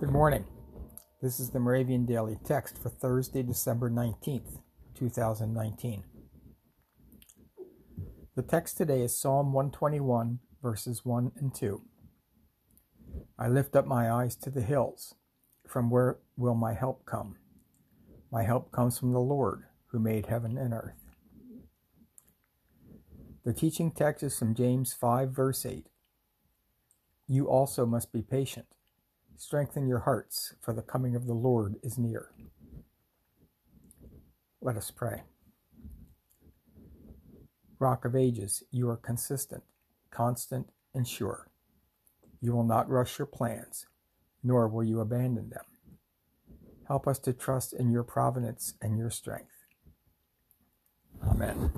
Good morning. This is the Moravian Daily Text for Thursday, December 19th, 2019. The text today is Psalm 121, verses 1 and 2. I lift up my eyes to the hills. From where will my help come? My help comes from the Lord, who made heaven and earth. The teaching text is from James 5, verse 8. You also must be patient Strengthen your hearts, for the coming of the Lord is near. Let us pray. Rock of ages, you are consistent, constant, and sure. You will not rush your plans, nor will you abandon them. Help us to trust in your providence and your strength. Amen.